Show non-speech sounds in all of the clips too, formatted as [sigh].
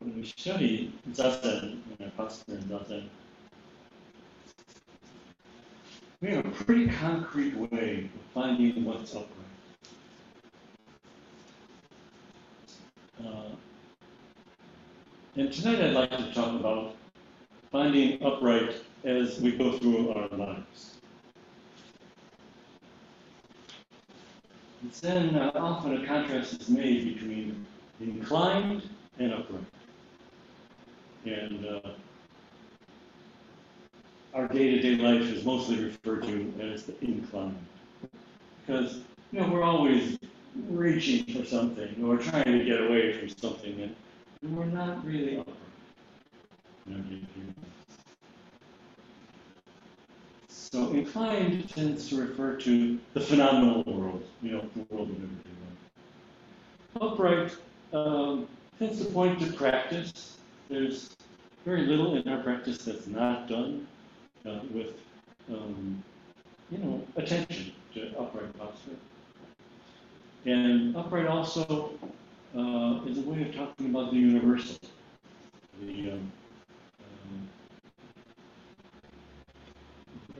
when we study Zazen, in Zazen, we have a pretty concrete way of finding what's upright. Uh, and tonight I'd like to talk about finding upright as we go through our lives. Then uh, often a contrast is made between inclined and upright. And uh, our day-to-day life is mostly referred to as the incline. Because, you know, we're always reaching for something or trying to get away from something and, and we're not really lives. So inclined tends to refer to the phenomenal world, you know, the world of everyday life. Upright um, tends to point to practice. There's very little in our practice that's not done uh, with, um, you know, attention to upright posture. And upright also uh, is a way of talking about the universal, the um, um,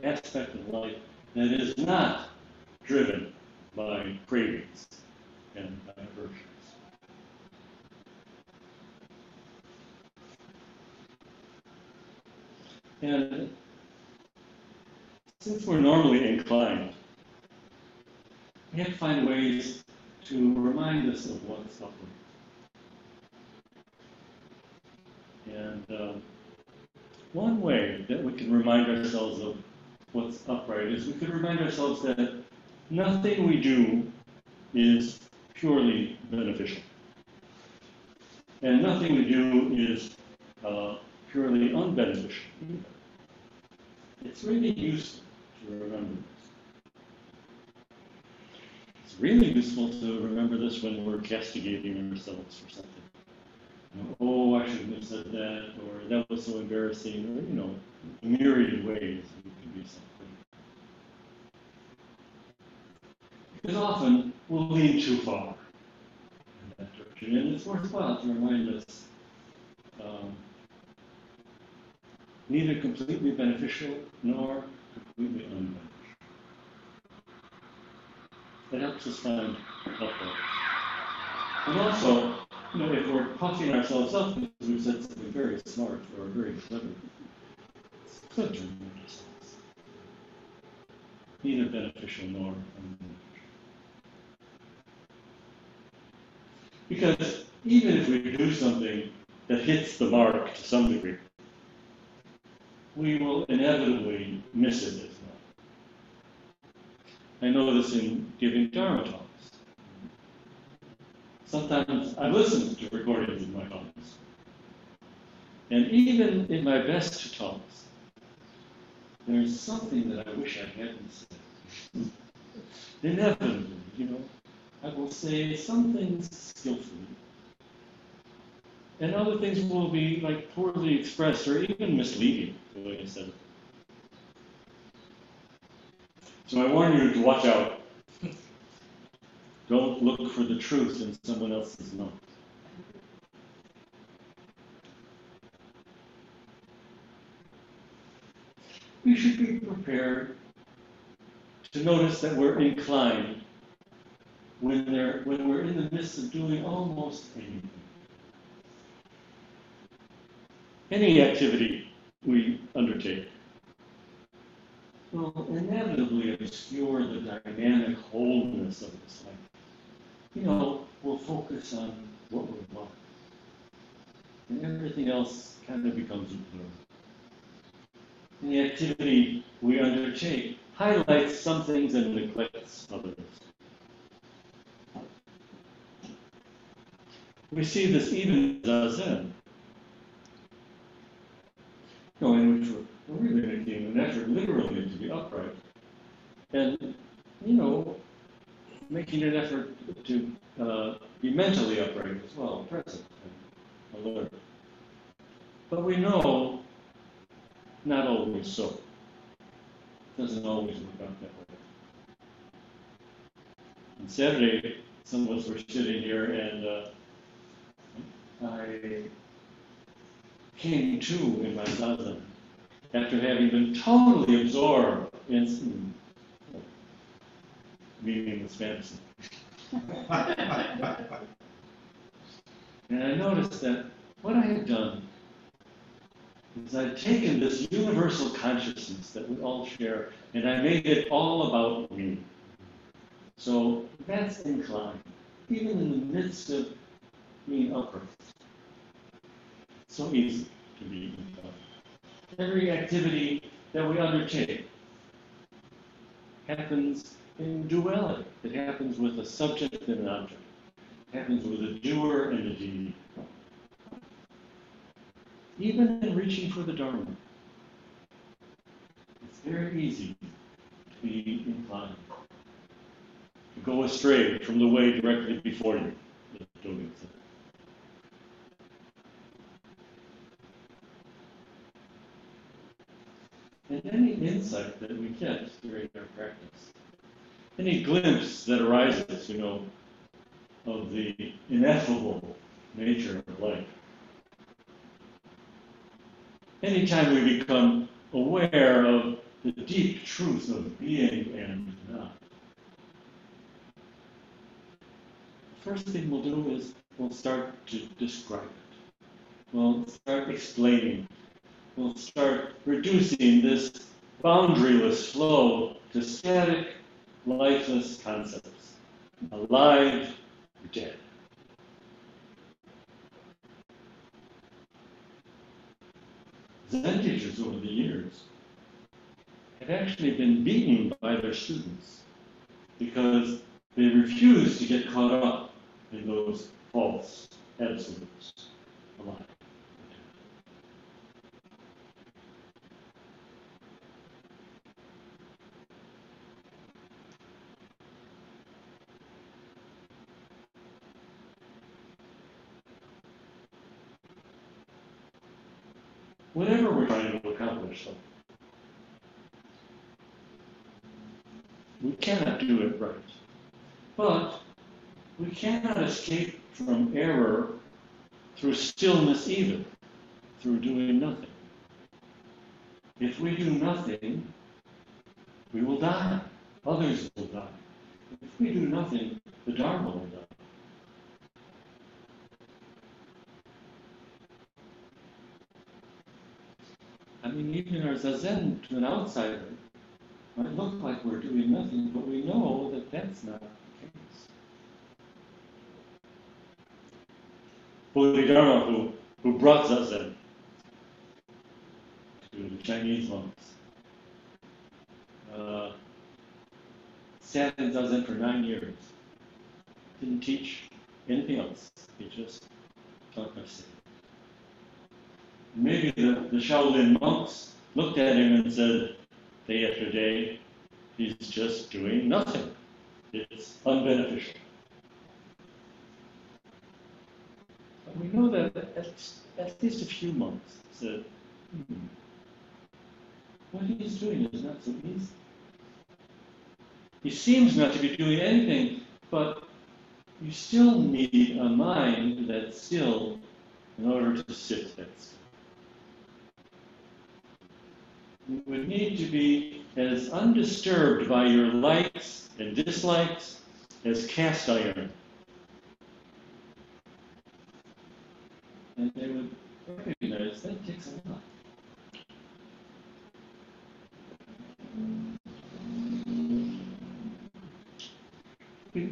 aspect of life that is not driven by cravings and by aversions. And since we're normally inclined, we have to find ways to remind us of what's upward. And um, one way that we can remind ourselves of what's upright is we could remind ourselves that nothing we do is purely beneficial. And nothing we do is uh, purely unbeneficial. It's really useful to remember this. It's really useful to remember this when we're castigating ourselves for something. You know, oh, I shouldn't have said that, or that was so embarrassing, or, you know, myriad ways we can do something. Because often we'll lean too far in that direction, and it's worthwhile to remind us um, neither completely beneficial nor completely unbeneficial. It helps us find upright. And also, you know, if we're puffing ourselves up because we've said something very smart or very clever, it's good to. Neither beneficial nor unbeneficial. Because even if we do something that hits the mark to some degree, we will inevitably miss it as well. I know this in giving Dharma talks. Sometimes I listen to recordings of my talks. And even in my best talks, there's something that I wish I hadn't said. [laughs] Inevitably, you know, I will say some things skillfully. And other things will be like poorly expressed or even misleading, I said. So I warn you to watch out. [laughs] Don't look for the truth in someone else's mouth. We should be prepared to notice that we're inclined when, when we're in the midst of doing almost anything. Any activity we undertake will inevitably obscure the dynamic wholeness of this life. You know, we'll focus on what we want. And everything else kind of becomes a blur. And the activity we undertake highlights some things and neglects others. We see this even in Zazen. In which we're really making an effort literally to be upright. And, you know, making an effort to uh, be mentally upright as well, present and alert. But we know not always so. It doesn't always work out that way. On Saturday, some of us were sitting here and uh, I came to in my zazen after having been totally absorbed in meaningless fantasy. And I noticed that what I had done is I'd taken this universal consciousness that we all share and I made it all about me. So that's inclined, even in the midst of being upper. So easy to be. Every activity that we undertake happens in duality. It happens with a subject and an object. It happens with a doer and a deed. Even in reaching for the Dharma, it's very easy to be inclined to go astray from the way directly before you. And any insight that we get during our practice, any glimpse that arises, you know, of the ineffable nature of life. Anytime we become aware of the deep truth of being and not, the first thing we'll do is we'll start to describe it. We'll start explaining. We'll start reducing this boundaryless flow to static, lifeless concepts. Alive, dead. Zen teachers over the years have actually been beaten by their students because they refuse to get caught up in those false absolutes. Whatever we're trying to accomplish. So we cannot do it right. But we cannot escape from error through stillness either, through doing nothing. If we do nothing, we will die. Others will die. If we do nothing, the Dharma will mean, even our zazen to an outsider might look like we're doing nothing, but we know that that's not the case. Bodhidharma, who, who brought zazen to the Chinese monks, uh, sat in zazen for nine years, didn't teach anything else. He just taught us maybe the, the Shaolin monks looked at him and said, day after day, he's just doing nothing. It's unbeneficial. But we know that at, at least a few monks said, hmm, what he's doing is not so easy. He seems not to be doing anything, but you still need a mind that's still in order to sit that still. You would need to be as undisturbed by your likes and dislikes as cast iron. And they would recognize that takes a lot.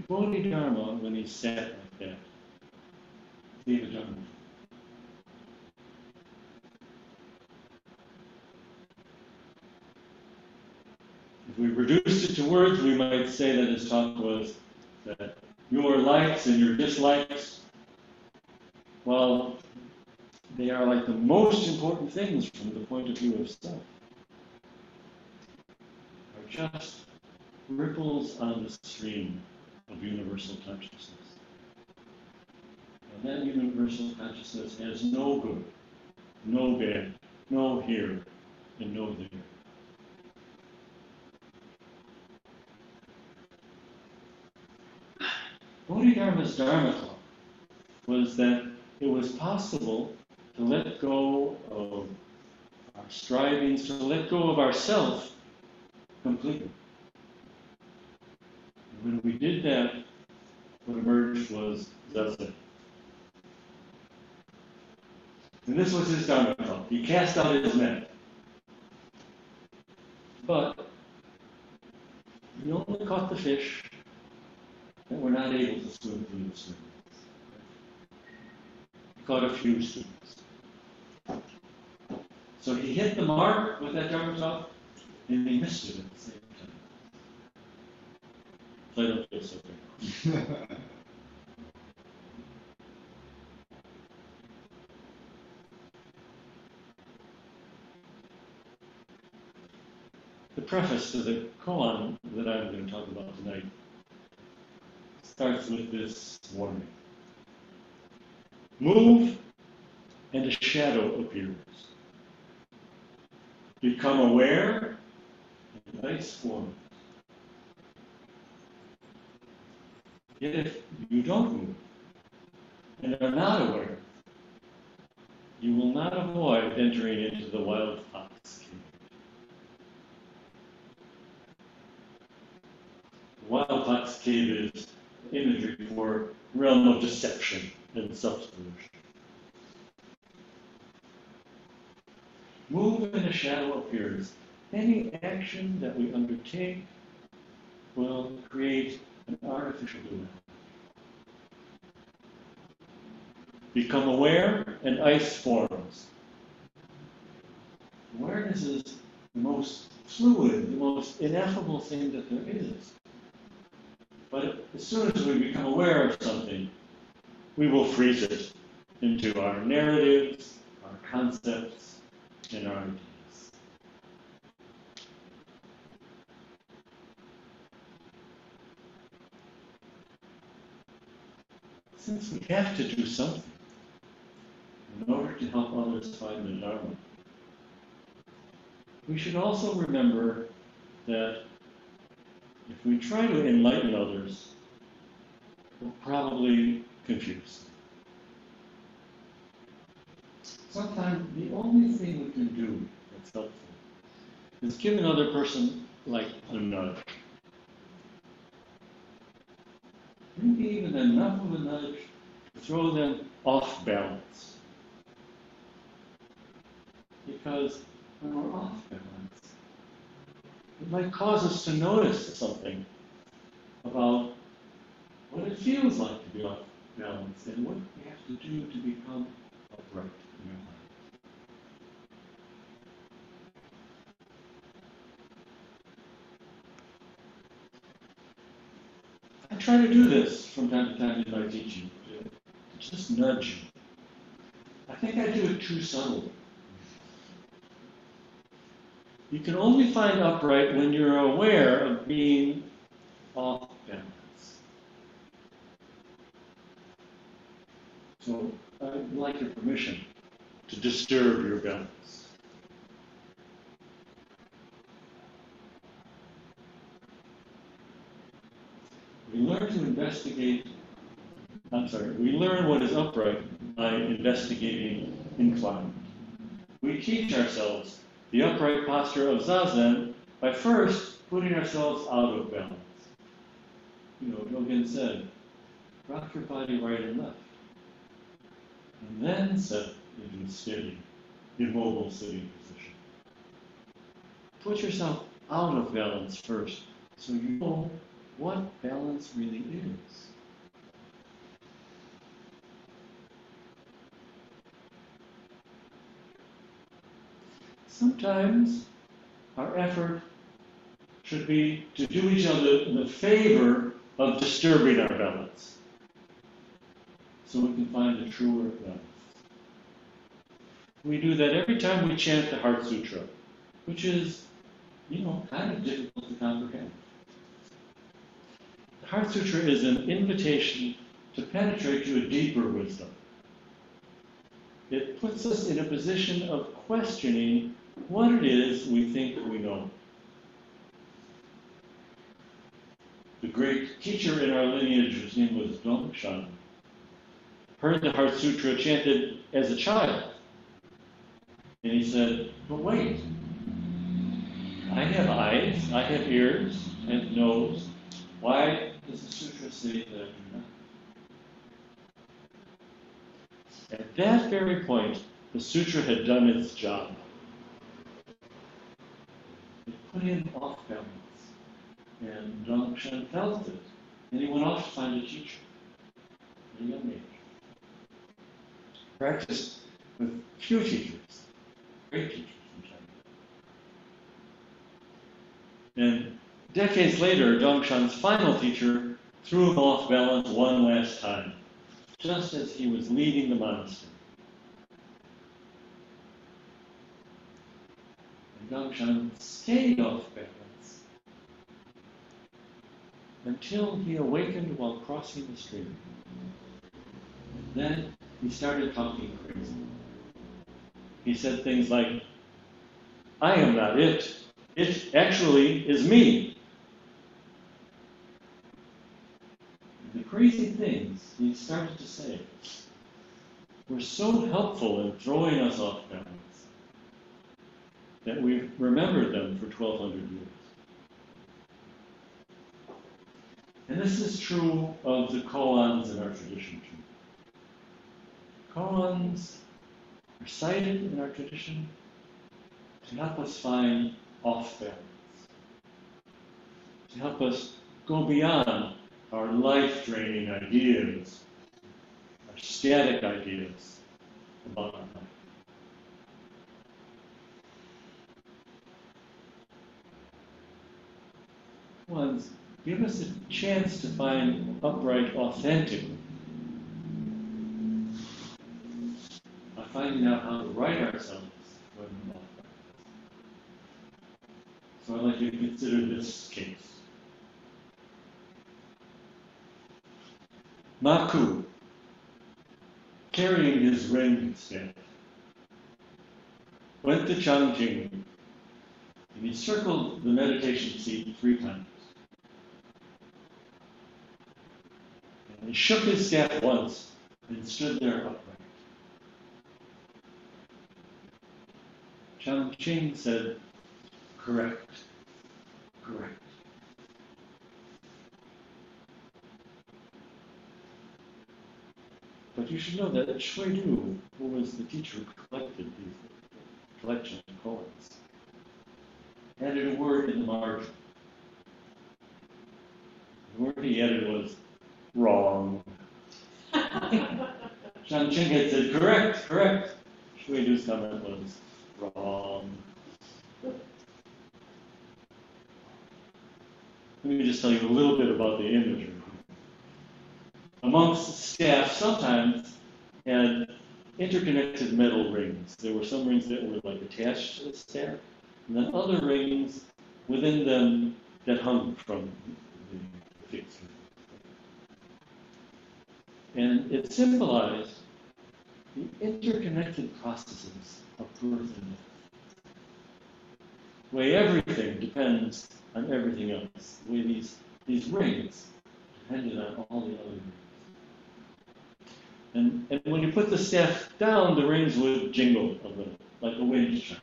Bodhidharma, when he sat like that, Bodhidharma. we reduced it to words, we might say that his talk was that your likes and your dislikes, well, they are like the most important things from the point of view of self, are just ripples on the stream of universal consciousness. And that universal consciousness has no good, no bad, no here, and no there. Bodhidharma's Dharma talk was that it was possible to let go of our strivings, to let go of ourself completely. When we did that, what emerged was Zazen. And this was his downfall. He cast out his net. But he only caught the fish were not able to swim through the. He caught a few students. So he hit the mark with that dharma talk, and he missed it at the same time. So I so. [laughs] The preface to the koan that I'm going to talk about tonight starts with this warning. Move, and a shadow appears. Become aware, and ice forms. Yet if you don't move and are not aware, you will not avoid entering into the wild fox cave. Wild fox cave is imagery for realm of deception and self-delusion. Move and a shadow appears. Any action that we undertake will create an artificial duality. Become aware and ice forms. Awareness is the most fluid, the most ineffable thing that there is. But as soon as we become aware of something, we will freeze it into our narratives, our concepts, and our ideas. Since we have to do something in order to help others find the Dharma, we should also remember that if we try to enlighten others, we're probably confused. Sometimes the only thing we can do that's helpful is give another person like a nudge. Maybe even enough of a nudge to throw them off balance. Because when we're off balance, it might cause us to notice something about what it feels like to be off balance and what we have to do to become upright in our life. I try to do this from time to time in my teaching, to just nudge. I think I do it too subtly. You can only find upright when you're aware of being off balance. So I'd like your permission to disturb your balance. We learn to investigate, I'm sorry, we learn what is upright by investigating incline. We teach ourselves the upright posture of zazen by first putting ourselves out of balance. You know, Dogen said, rock your body right and left. And then set into a steady, immobile sitting position. Put yourself out of balance first so you know what balance really is. Sometimes our effort should be to do each other the favor of disturbing our balance so we can find a truer balance. We do that every time we chant the Heart Sutra, which is, you know, kind of difficult to comprehend. The Heart Sutra is an invitation to penetrate to a deeper wisdom. It puts us in a position of questioning what it is we think we know. The great teacher in our lineage, whose name was Dongshan, heard the Heart Sutra chanted as a child And he said, But wait, I have eyes, I have ears, and nose. Why does the sutra say that I do not? At that very point, the sutra had done its job. Him off balance. And Dongshan felt it. And he went off to find a teacher at a young age. Practiced with few teachers, great teachers in China. And decades later, Dongshan's final teacher threw him off balance one last time just as he was leaving the monastery. Dongshan stayed off balance until he awakened while crossing the stream. And then he started talking crazy. He said things like, I am not it. It actually is me. The crazy things he started to say were so helpful in throwing us off balance that we've remembered them for 1,200 years. And this is true of the koans in our tradition too. Koans are cited in our tradition to help us find off balance, to help us go beyond our life draining ideas, our static ideas about our life. Ones give us a chance to find upright, authentic by finding out how to right ourselves when we're So I'd like you to consider this case. Maku, carrying his ring staff, went to Changjing and he circled the meditation seat three times. And he shook his staff once and stood there upright. Changjing said, Correct, correct. But you should know that Shui Du, who was the teacher who collected these collection of koans, added a word in the margin. The word he added was wrong. Shan Ching had said, correct, correct. Shui Du's comment was wrong. Let me just tell you a little bit about the imagery amongst staff sometimes had interconnected metal rings. There were some rings that were like attached to the staff, and then other rings within them that hung from the fixture. And it symbolized the interconnected processes of birth and death. The way everything depends on everything else. The way these, these rings depended on all the other rings. And, and when you put the staff down, the rings would jingle a little, like a wind chime.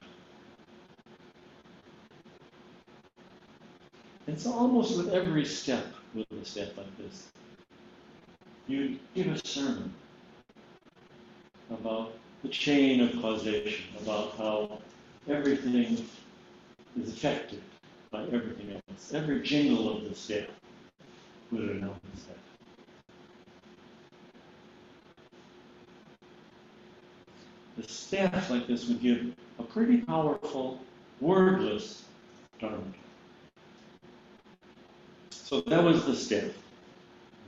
And so almost with every step with a staff like this, you give a sermon about the chain of causation, about how everything is affected by everything else. Every jingle of the staff would announce that. the staff like this would give a pretty powerful, wordless dharma. So that was the staff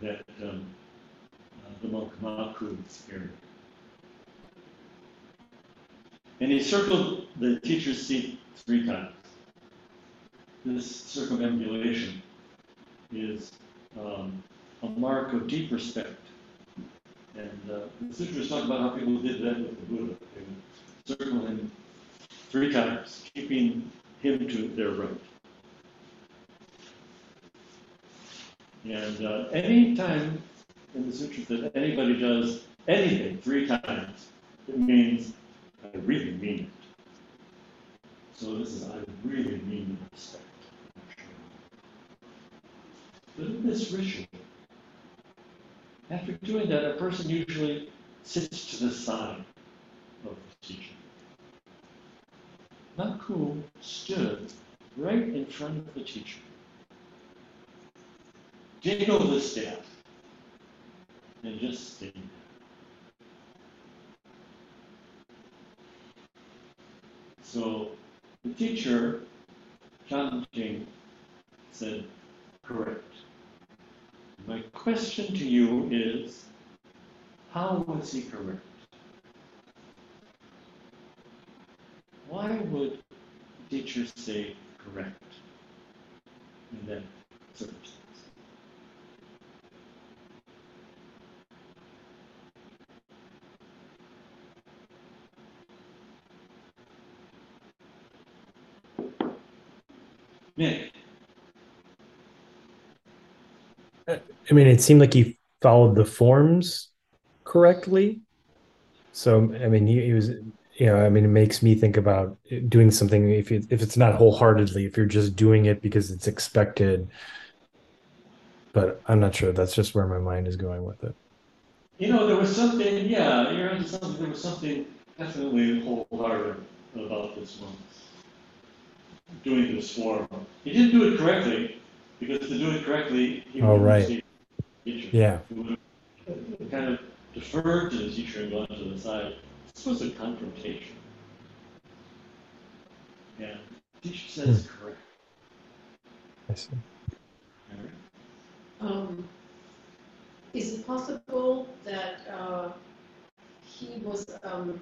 that um, the monk Maku carried. And he circled the teacher's seat three times. This circumambulation is um, a mark of deep respect and uh, the sutras talk about how people did that with the Buddha. They would circle him three times, keeping him to their right. And uh, any time in the sutras that anybody does anything three times, it means I really mean it. So this is, I really mean respect. But in this ritual, after doing that, a person usually sits to the side of the teacher. Maku stood right in front of the teacher. Jiggle the staff and just stayed there. So the teacher, King, said, correct. My question to you is, how was he correct? Why would teachers say correct in that circumstance? Nick, I mean, it seemed like he followed the forms correctly. So, I mean, he, he was, you know, I mean, it makes me think about doing something if it, if it's not wholeheartedly, if you're just doing it because it's expected. But I'm not sure. That's just where my mind is going with it. you know, there was something, yeah, you're onto something, there was something definitely wholehearted about this one. Doing this form. He didn't do it correctly, because to do it correctly, he Oh, would right. have teacher. Yeah. He would have kind of deferred to the teacher and gone to the side. This was a confrontation. Yeah, teacher says correct. I see. All right. Um, Is it possible that uh, he was um,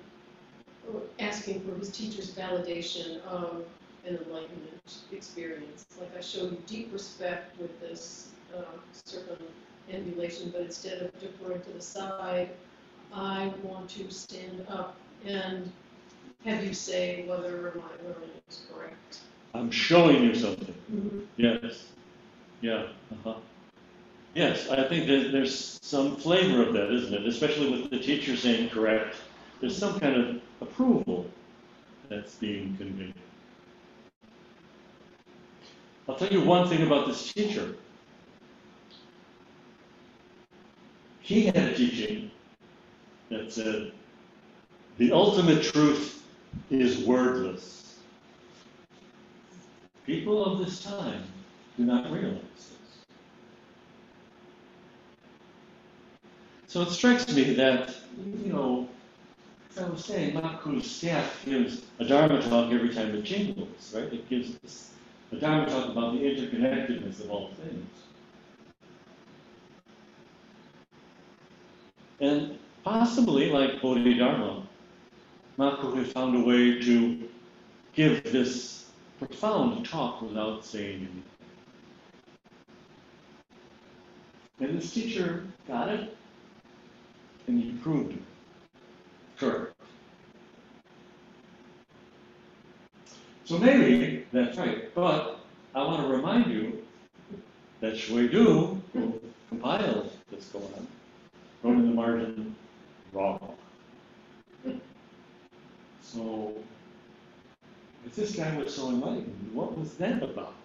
asking for his teacher's validation of an enlightenment experience? Like I show you deep respect with this uh, circumambulation, but instead of deferring to the side, I want to stand up and have you say whether my learning is correct. I'm showing you something. Mhm. Yes. Yeah. Uh-huh. Yes, I think that there's some flavor of that, isn't it? Especially with the teacher saying correct. There's some kind of approval that's being conveyed. I'll tell you one thing about this teacher. He had a teaching that said, the ultimate truth is wordless. People of this time do not realize this. So it strikes me that, you know, as I was saying, Maku's staff gives a Dharma talk every time it jingles, right? It gives us a Dharma talk about the interconnectedness of all things. And possibly, like Bodhidharma, Maku has found a way to give this profound talk without saying anything. And this teacher got it, and he proved it. Correct. So maybe that's right, but I want to remind you that Shui Du, who compiled this Koan, wrote in the margin wrong. So, if this guy was so enlightened, what was that about?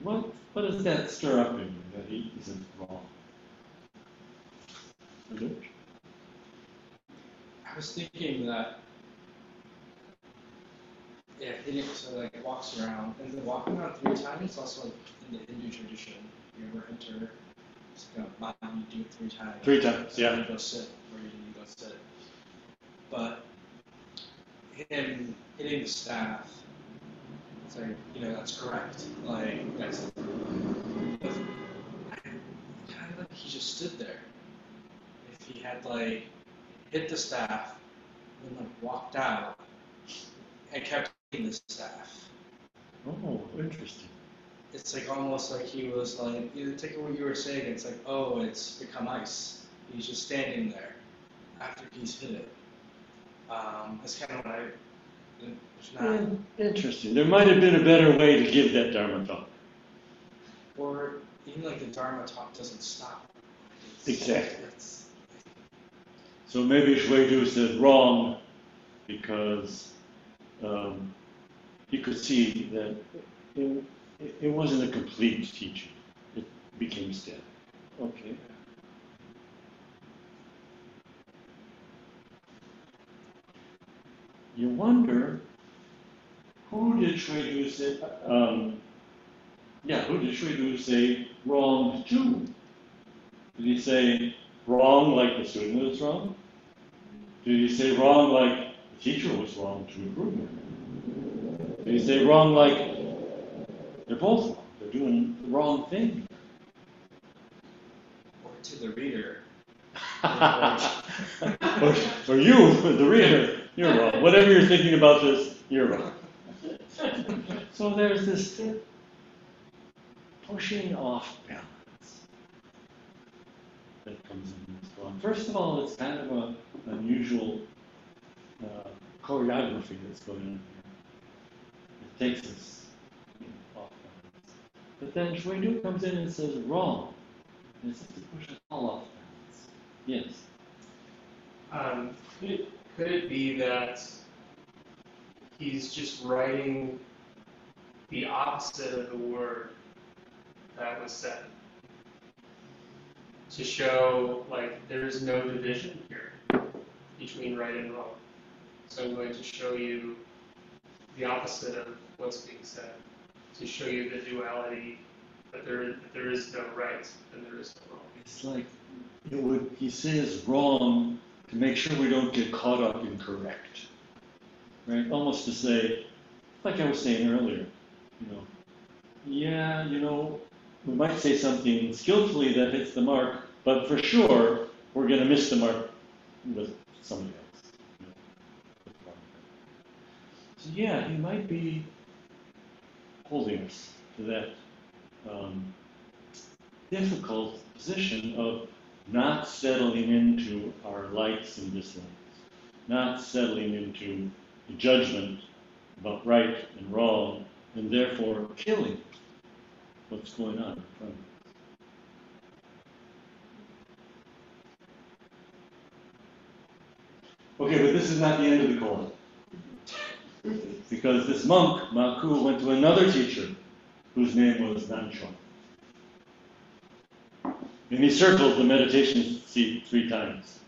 What, what does that stir up in you that he isn't wrong? I was thinking that yeah, hitting so like walks around and then walking around three times is also like in the Hindu tradition. You ever enter it's like a mountain, you do it three times. Three times, then yeah. You go sit where you go sit. But him hitting the staff, it's like, you know, that's correct. Like that's kind of like he just stood there. If he had like hit the staff and then, like walked out and kept the staff. Oh, interesting. It's like almost like he was like, you know, take what you were saying, it's like, oh, it's become ice. He's just standing there after he's hit it. Um, that's kind of what I, it's not, In- Interesting. There might have been a better way to give that Dharma talk. or even like the Dharma talk doesn't stop. It's- Exactly. It's, So maybe Shui Du said wrong because um, you could see that it, it, wasn't a complete teaching. It became static. Okay. You wonder who did Shui say? Um, yeah, who did Shui say wrong to? Did he say wrong like the student was wrong? Did he say wrong like the teacher was wrong to improvement? Did he say wrong like they're both wrong? They're doing the wrong thing. Or to the reader. [laughs] or, for you, the reader, you're wrong. Whatever you're thinking about this, you're wrong. [laughs] So there's this pushing off balance that comes in this. First of all, it's kind of an unusual uh, choreography that's going on takes us off. But then Shui Du comes in and says wrong. And it's to push us all off balance. Yes. Um, could it, could it be that he's just writing the opposite of the word that was said? To show, like, there is no division here between right and wrong. So I'm going to show you the opposite of what's being said, to show you the duality, that there, that there is no right and there is no wrong. It's like it would, he says wrong to make sure we don't get caught up in correct. Right? Almost to say, like I was saying earlier, you know, yeah, you know, we might say something skillfully that hits the mark, but for sure we're going to miss the mark with somebody else. So yeah, he might be holding us to that um, difficult position of not settling into our likes and dislikes, not settling into the judgment about right and wrong, and therefore killing what's going on in front of us. Okay, but this is not the end of the koan. Because this monk, Maku, went to another teacher whose name was Nanchuan. And he circled the meditation seat three times.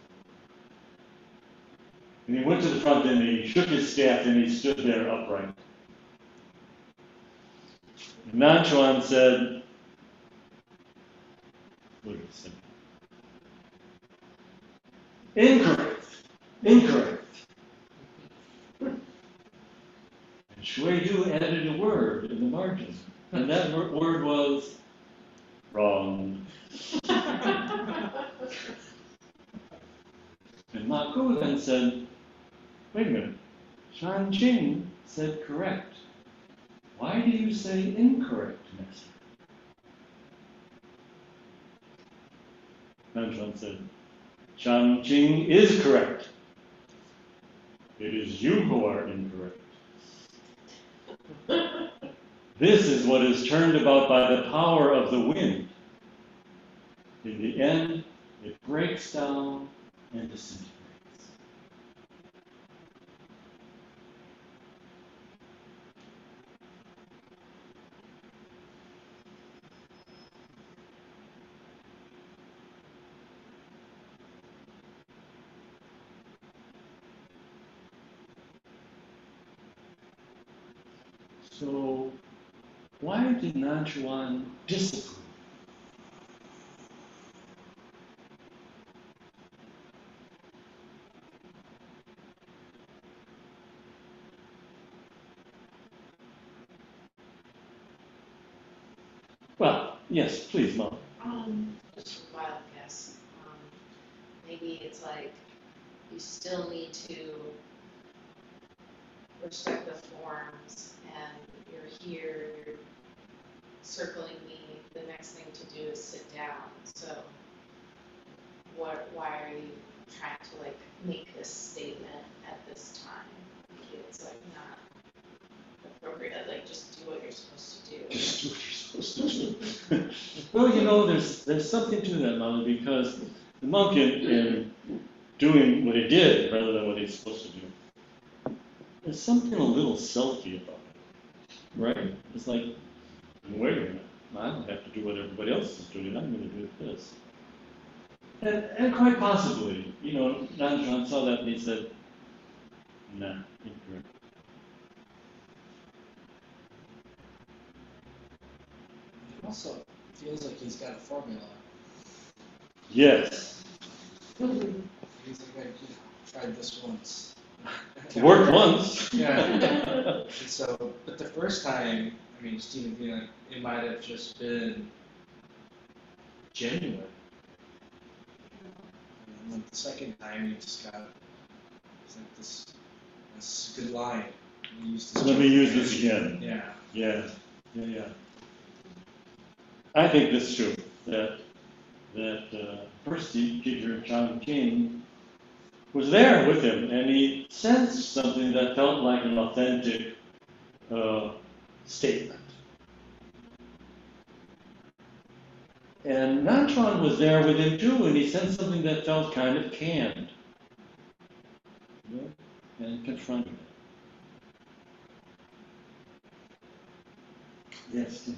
And he went to the front and he shook his staff and he stood there upright. And Nanchuan said? Incorrect. Incorrect. And Shui Du added a word in the margin. And that word was wrong. [laughs] And Ma Maku then said, wait a minute, Shan Jing said correct. Why do you say incorrect, Master? Nanchuan said, Shan Jing is correct. It is you who are incorrect. This is what is turned about by the power of the wind. In the end, it breaks down and disintegrates. So, Nanchuan disapprove? Well, yes, please, Mom. Um, just a wild guess. Um, maybe it's like you still need to respect the forms and you're here, circling me, the next thing to do is sit down, so what, why are you trying to like make this statement at this time? It's like not appropriate, like just do what you're supposed to do. Just do what you're supposed to do. [laughs] well, you know, there's there's something to that, Mama, because the monk in, in doing what he did rather than what he's supposed to do there's something a little selfie about it, right? It's like, wait a minute, I don't have to do what everybody else is doing, I'm gonna do this. And, and quite possibly, you know, Nan saw that and he said, nah, incorrect. It also feels like he's got a formula. Yes, He's like, I, tried this once. it worked once. Yeah. [laughs] So, but the first time, I mean, Stephen, it might have just been genuine. And then the second time, you just got, it's like this, this is a good line. Let me use this. Let me use this again. Yeah. Yeah, yeah, yeah. I think this shows that, that, uh, first te- teacher, Changjing, was there with him, and he sensed something that felt like an authentic, uh, statement. And Nanchuan was there with him too, and he sensed something that felt kind of canned. And confronted. Yes,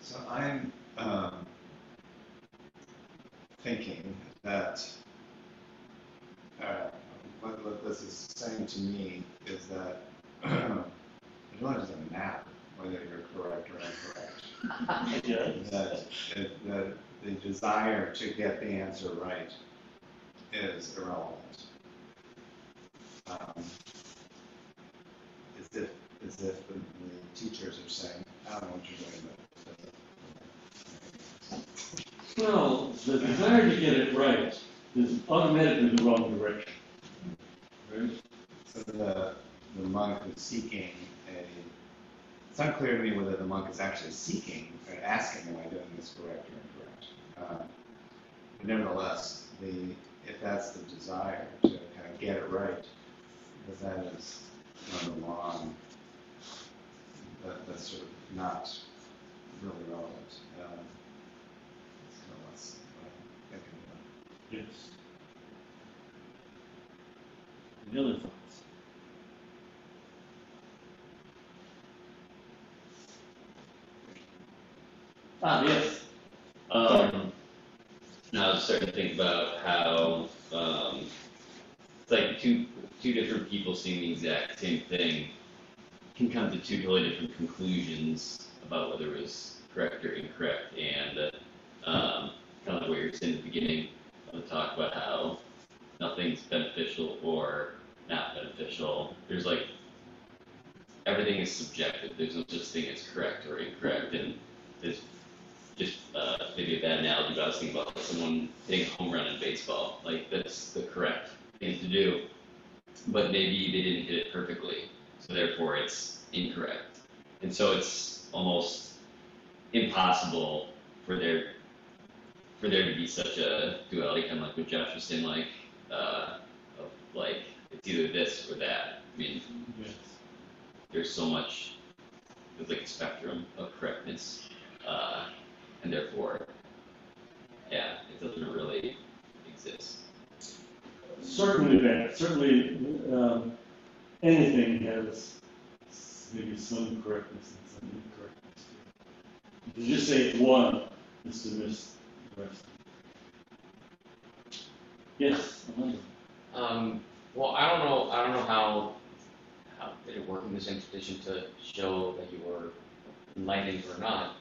So I'm um, thinking that uh, what, what this is saying to me is that [clears throat] it really doesn't matter whether you're correct or incorrect. Yes. That, it, that the desire to get the answer right is irrelevant. Um, as if, as if the, the teachers are saying, I don't know what you're doing, but. Well, the desire to get it right is automatically the wrong direction. Right? So the, the monk is seeking it's unclear to me whether the monk is actually seeking, or asking, am I doing this correct or incorrect? Um, But nevertheless, the, if that's the desire to kind of get it right, that that is number one, that, that's sort of not really relevant. Um, It's kind of less, what I'm thinking about. Yes. Any other thoughts? Ah, yes. Um, now I was starting to think about how, um, it's like two, two different people seeing the exact same thing can come to two totally different conclusions about whether it was correct or incorrect, and, uh, um, kind of like what you were saying at the beginning of the talk about how nothing's beneficial or not beneficial. There's like, everything is subjective, there's no such thing as correct or incorrect, and there's just uh, maybe a bad analogy, but I was thinking about someone hitting a home run in baseball. Like that's the correct thing to do, but maybe they didn't hit it perfectly, so therefore it's incorrect. And so it's almost impossible for there for there to be such a duality, kind of like what Josh was saying, like uh, of like it's either this or that. I mean, Yes. there's so much there's like a spectrum of correctness uh, and therefore yeah it doesn't really exist Certainly that, certainly, um, anything has maybe some correctness and some incorrectness. to it. If you just say it's one, it's to miss the rest. Yes, Um, well, I don't know, I don't know how, how did it work in the Zen tradition to show that you were enlightened or not.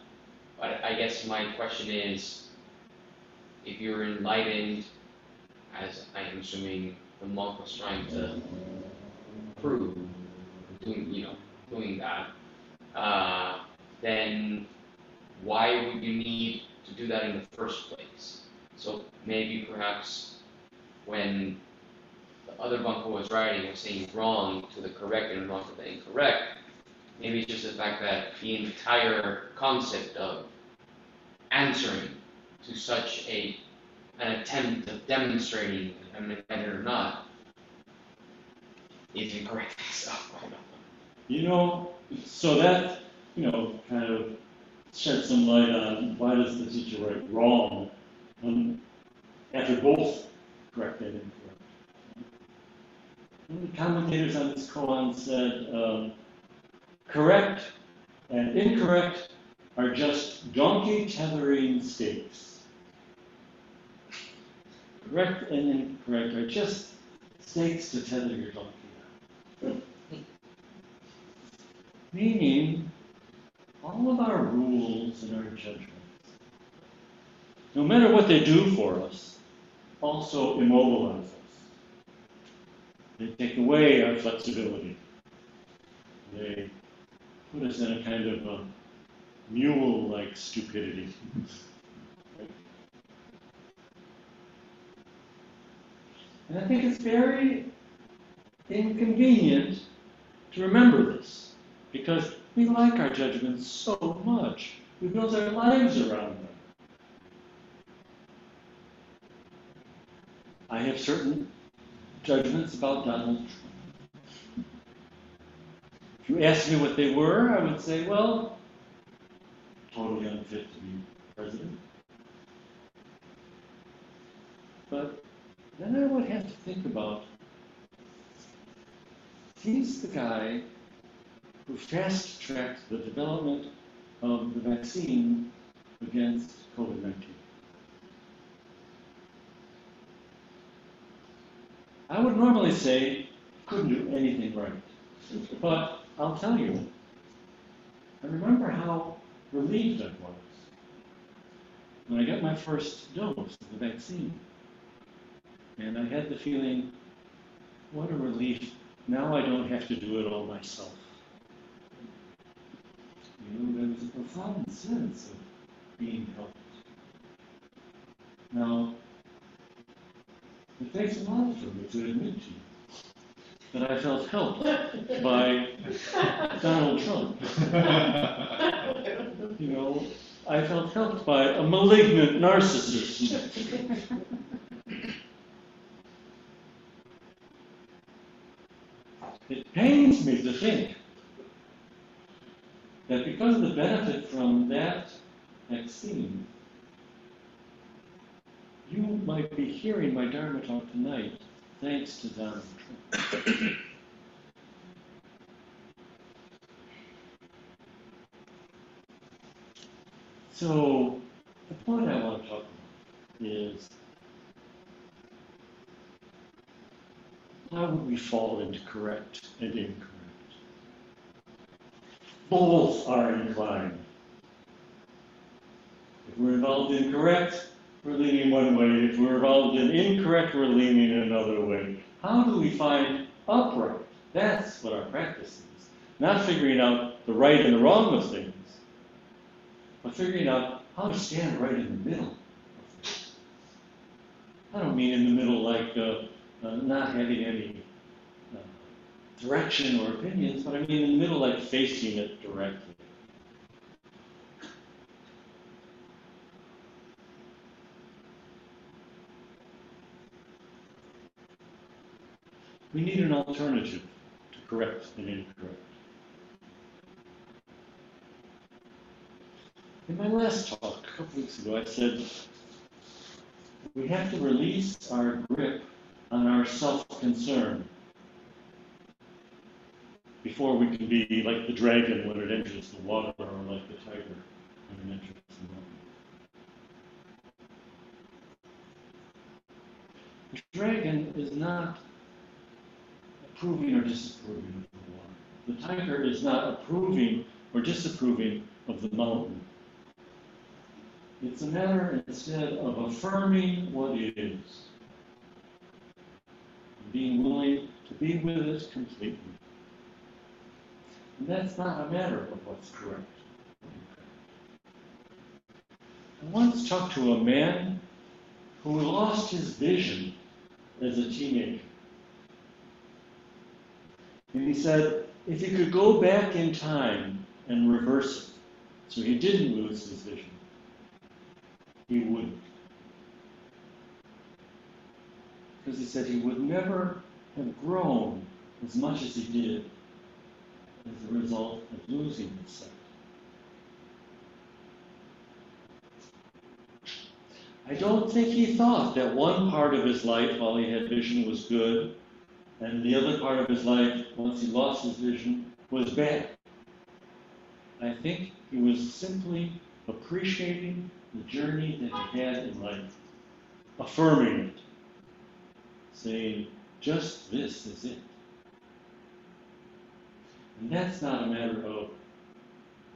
But I guess my question is, if you're enlightened, as I am assuming the monk was trying to prove, doing, you know, doing that, uh, then why would you need to do that in the first place? So maybe perhaps when the other bunker was writing was saying wrong to the correct and wrong to the incorrect. Maybe it's just the fact that the entire concept of answering to such a an attempt of demonstrating am I or not is incorrect. [laughs] So. You know, so that, you know, kind of shed some light on why does the teacher write wrong um, after both correct and incorrect. the commentators on this koan said, um, correct and incorrect are just donkey tethering stakes. Correct and incorrect are just stakes to tether your donkey on. Meaning, all of our rules and our judgments, no matter what they do for us, also immobilize us. They take away our flexibility. They us in a kind of a mule-like stupidity. And I think it's very inconvenient to remember this because we like our judgments so much. We build our lives around them. I have certain judgments about Donald Trump. If you asked me what they were, I would say, well, totally unfit to be president. But then I would have to think about he's the guy who fast tracked the development of the vaccine against COVID 19. I would normally say couldn't do anything right. But I'll tell you, I remember how relieved I was when I got my first dose of the vaccine. And I had the feeling, what a relief. Now I don't have to do it all myself. You know, there was a profound sense of being helped. Now, it takes a lot for me to admit to you that I felt helped by Donald Trump. [laughs] You know, I felt helped by a malignant narcissist. It pains me to think that because of the benefit from that vaccine, you might be hearing my Dharma talk tonight thanks to Trump. so, the point I want to talk about is how would we fall into correct and incorrect? Both are inclined. If we're involved in correct, we're leaning one way. If we're involved in incorrect, we're leaning another way. How do we find upright? That's what our practice is. Not figuring out the right and the wrong of things, but figuring out how to stand right in the middle. I don't mean in the middle like uh, uh, not having any uh, direction or opinions, but I mean in the middle like facing it directly. We need an alternative to correct and incorrect. In my last talk, a couple weeks ago, I said we have to release our grip on our self concern before we can be like the dragon when it enters the water, or like the tiger when it enters the water. The dragon is not approving or disapproving of the. The tiger is not approving or disapproving of the mountain. It's a matter instead of affirming what is, being willing to be with it completely. And that's not a matter of what's correct. I once talked to a man who lost his vision as a teenager. And he said if he could go back in time and reverse it, so he didn't lose his vision, he wouldn't. Because he said he would never have grown as much as he did as a result of losing his sight. I don't think he thought that one part of his life while he had vision was good And the other part of his life, once he lost his vision, was bad. I think he was simply appreciating the journey that he had in life, affirming it, saying, just this is it. And that's not a matter of,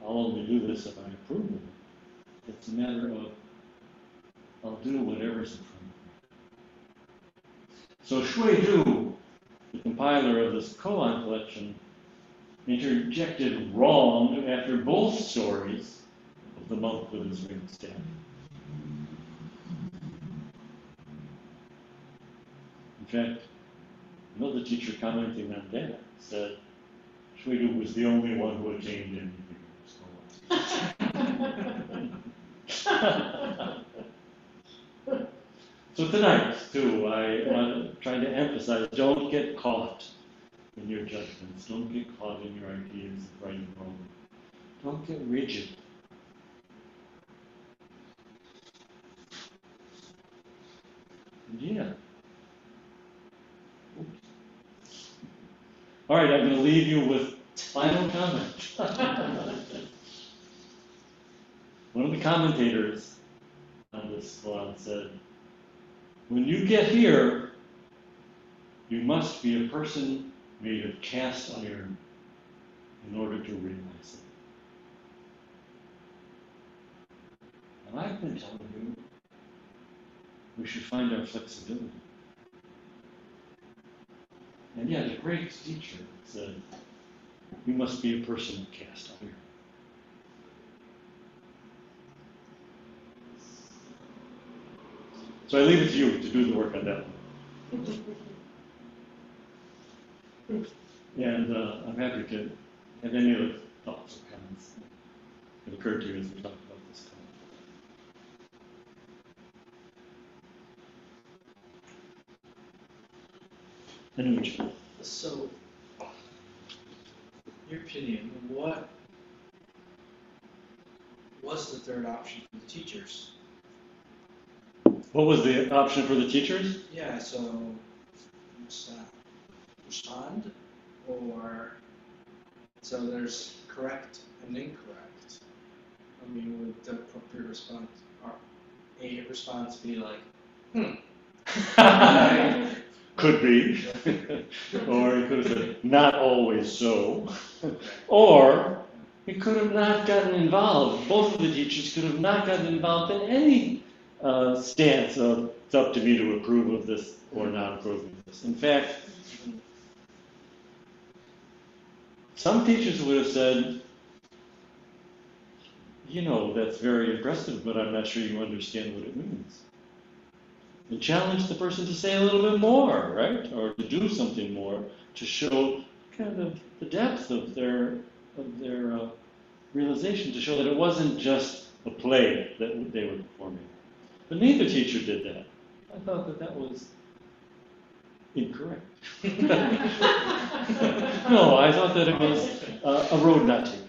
I'll only do this if I approve of it. It's a matter of, I'll do whatever's in front of me. So Xuedou, the compiler of this koan collection, interjected wrong after both stories of the monk with his ring staff. In fact, another teacher commenting on that said Shui was the only one who attained anything in this koan. [laughs] [laughs] So tonight, too, I want to try to emphasize, don't get caught in your judgments. Don't get caught in your ideas of right and wrong. Don't get rigid. Yeah. Oops. All right, I'm going to leave you with final comment. [laughs] One of the commentators on this one said, when you get here, you must be a person made of cast iron in order to realize it. And I've been telling you we should find our flexibility. And yet, a great teacher said, you must be a person of cast iron. So I leave it to you to do the work on that. And uh, I'm happy to have any other thoughts or comments that occurred to you as we talked about this. Anyway, So, your opinion, what was the third option for the teachers? What was the option for the teachers? Yeah, so, what's that? Respond, or, so there's correct and incorrect. I mean, would the appropriate response, or a response be like, hmm, [laughs] Could be. [laughs] or he could have said, not always so. [laughs] or he could have not gotten involved. Both of the teachers could have not gotten involved in any uh, stance of it's up to me to approve of this or not approve of this. In fact, some teachers would have said, you know, that's very impressive, but I'm not sure you understand what it means. And challenge the person to say a little bit more, right? Or to do something more to show kind of the depth of their of their uh, realization, to show that it wasn't just a play that they were performing. But neither teacher did that. I thought that that was incorrect. [laughs] no, I thought that it was uh, a road not taken.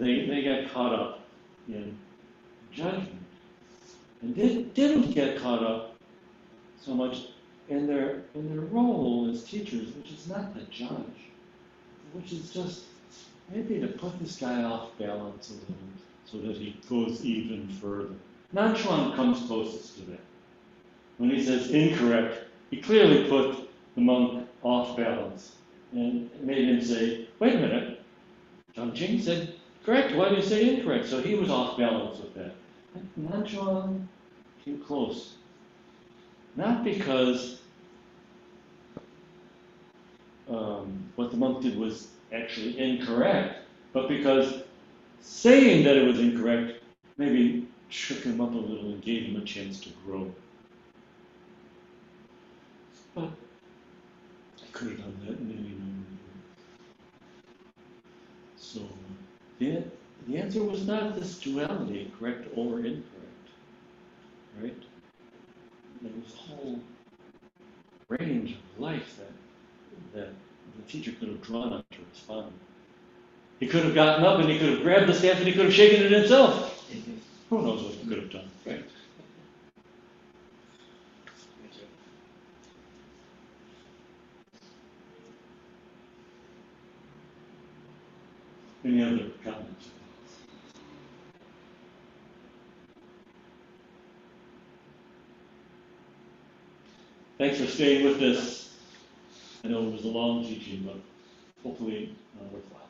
They, they got caught up in judgment and did, didn't get caught up so much in their, in their role as teachers, which is not to judge, which is just maybe to put this guy off balance a little so that he goes even further. Nanchuan comes closest to that. When he says incorrect, he clearly put the monk off balance and made him say, wait a minute, Changjing said correct, why do you say incorrect? So he was off balance with that. Nanchuan came close. Not because um, what the monk did was actually incorrect, but because saying that it was incorrect maybe shook him up a little and gave him a chance to grow. But I could have done that many So the, the answer was not this duality, correct or incorrect, right? There was a whole range of life that that the teacher could have drawn on to respond. He could have gotten up and he could have grabbed the staff and he could have shaken it himself. Who knows what he could have done, right? Any other comments? Thanks for staying with us. I know it was a long teaching, but hopefully uh, worthwhile.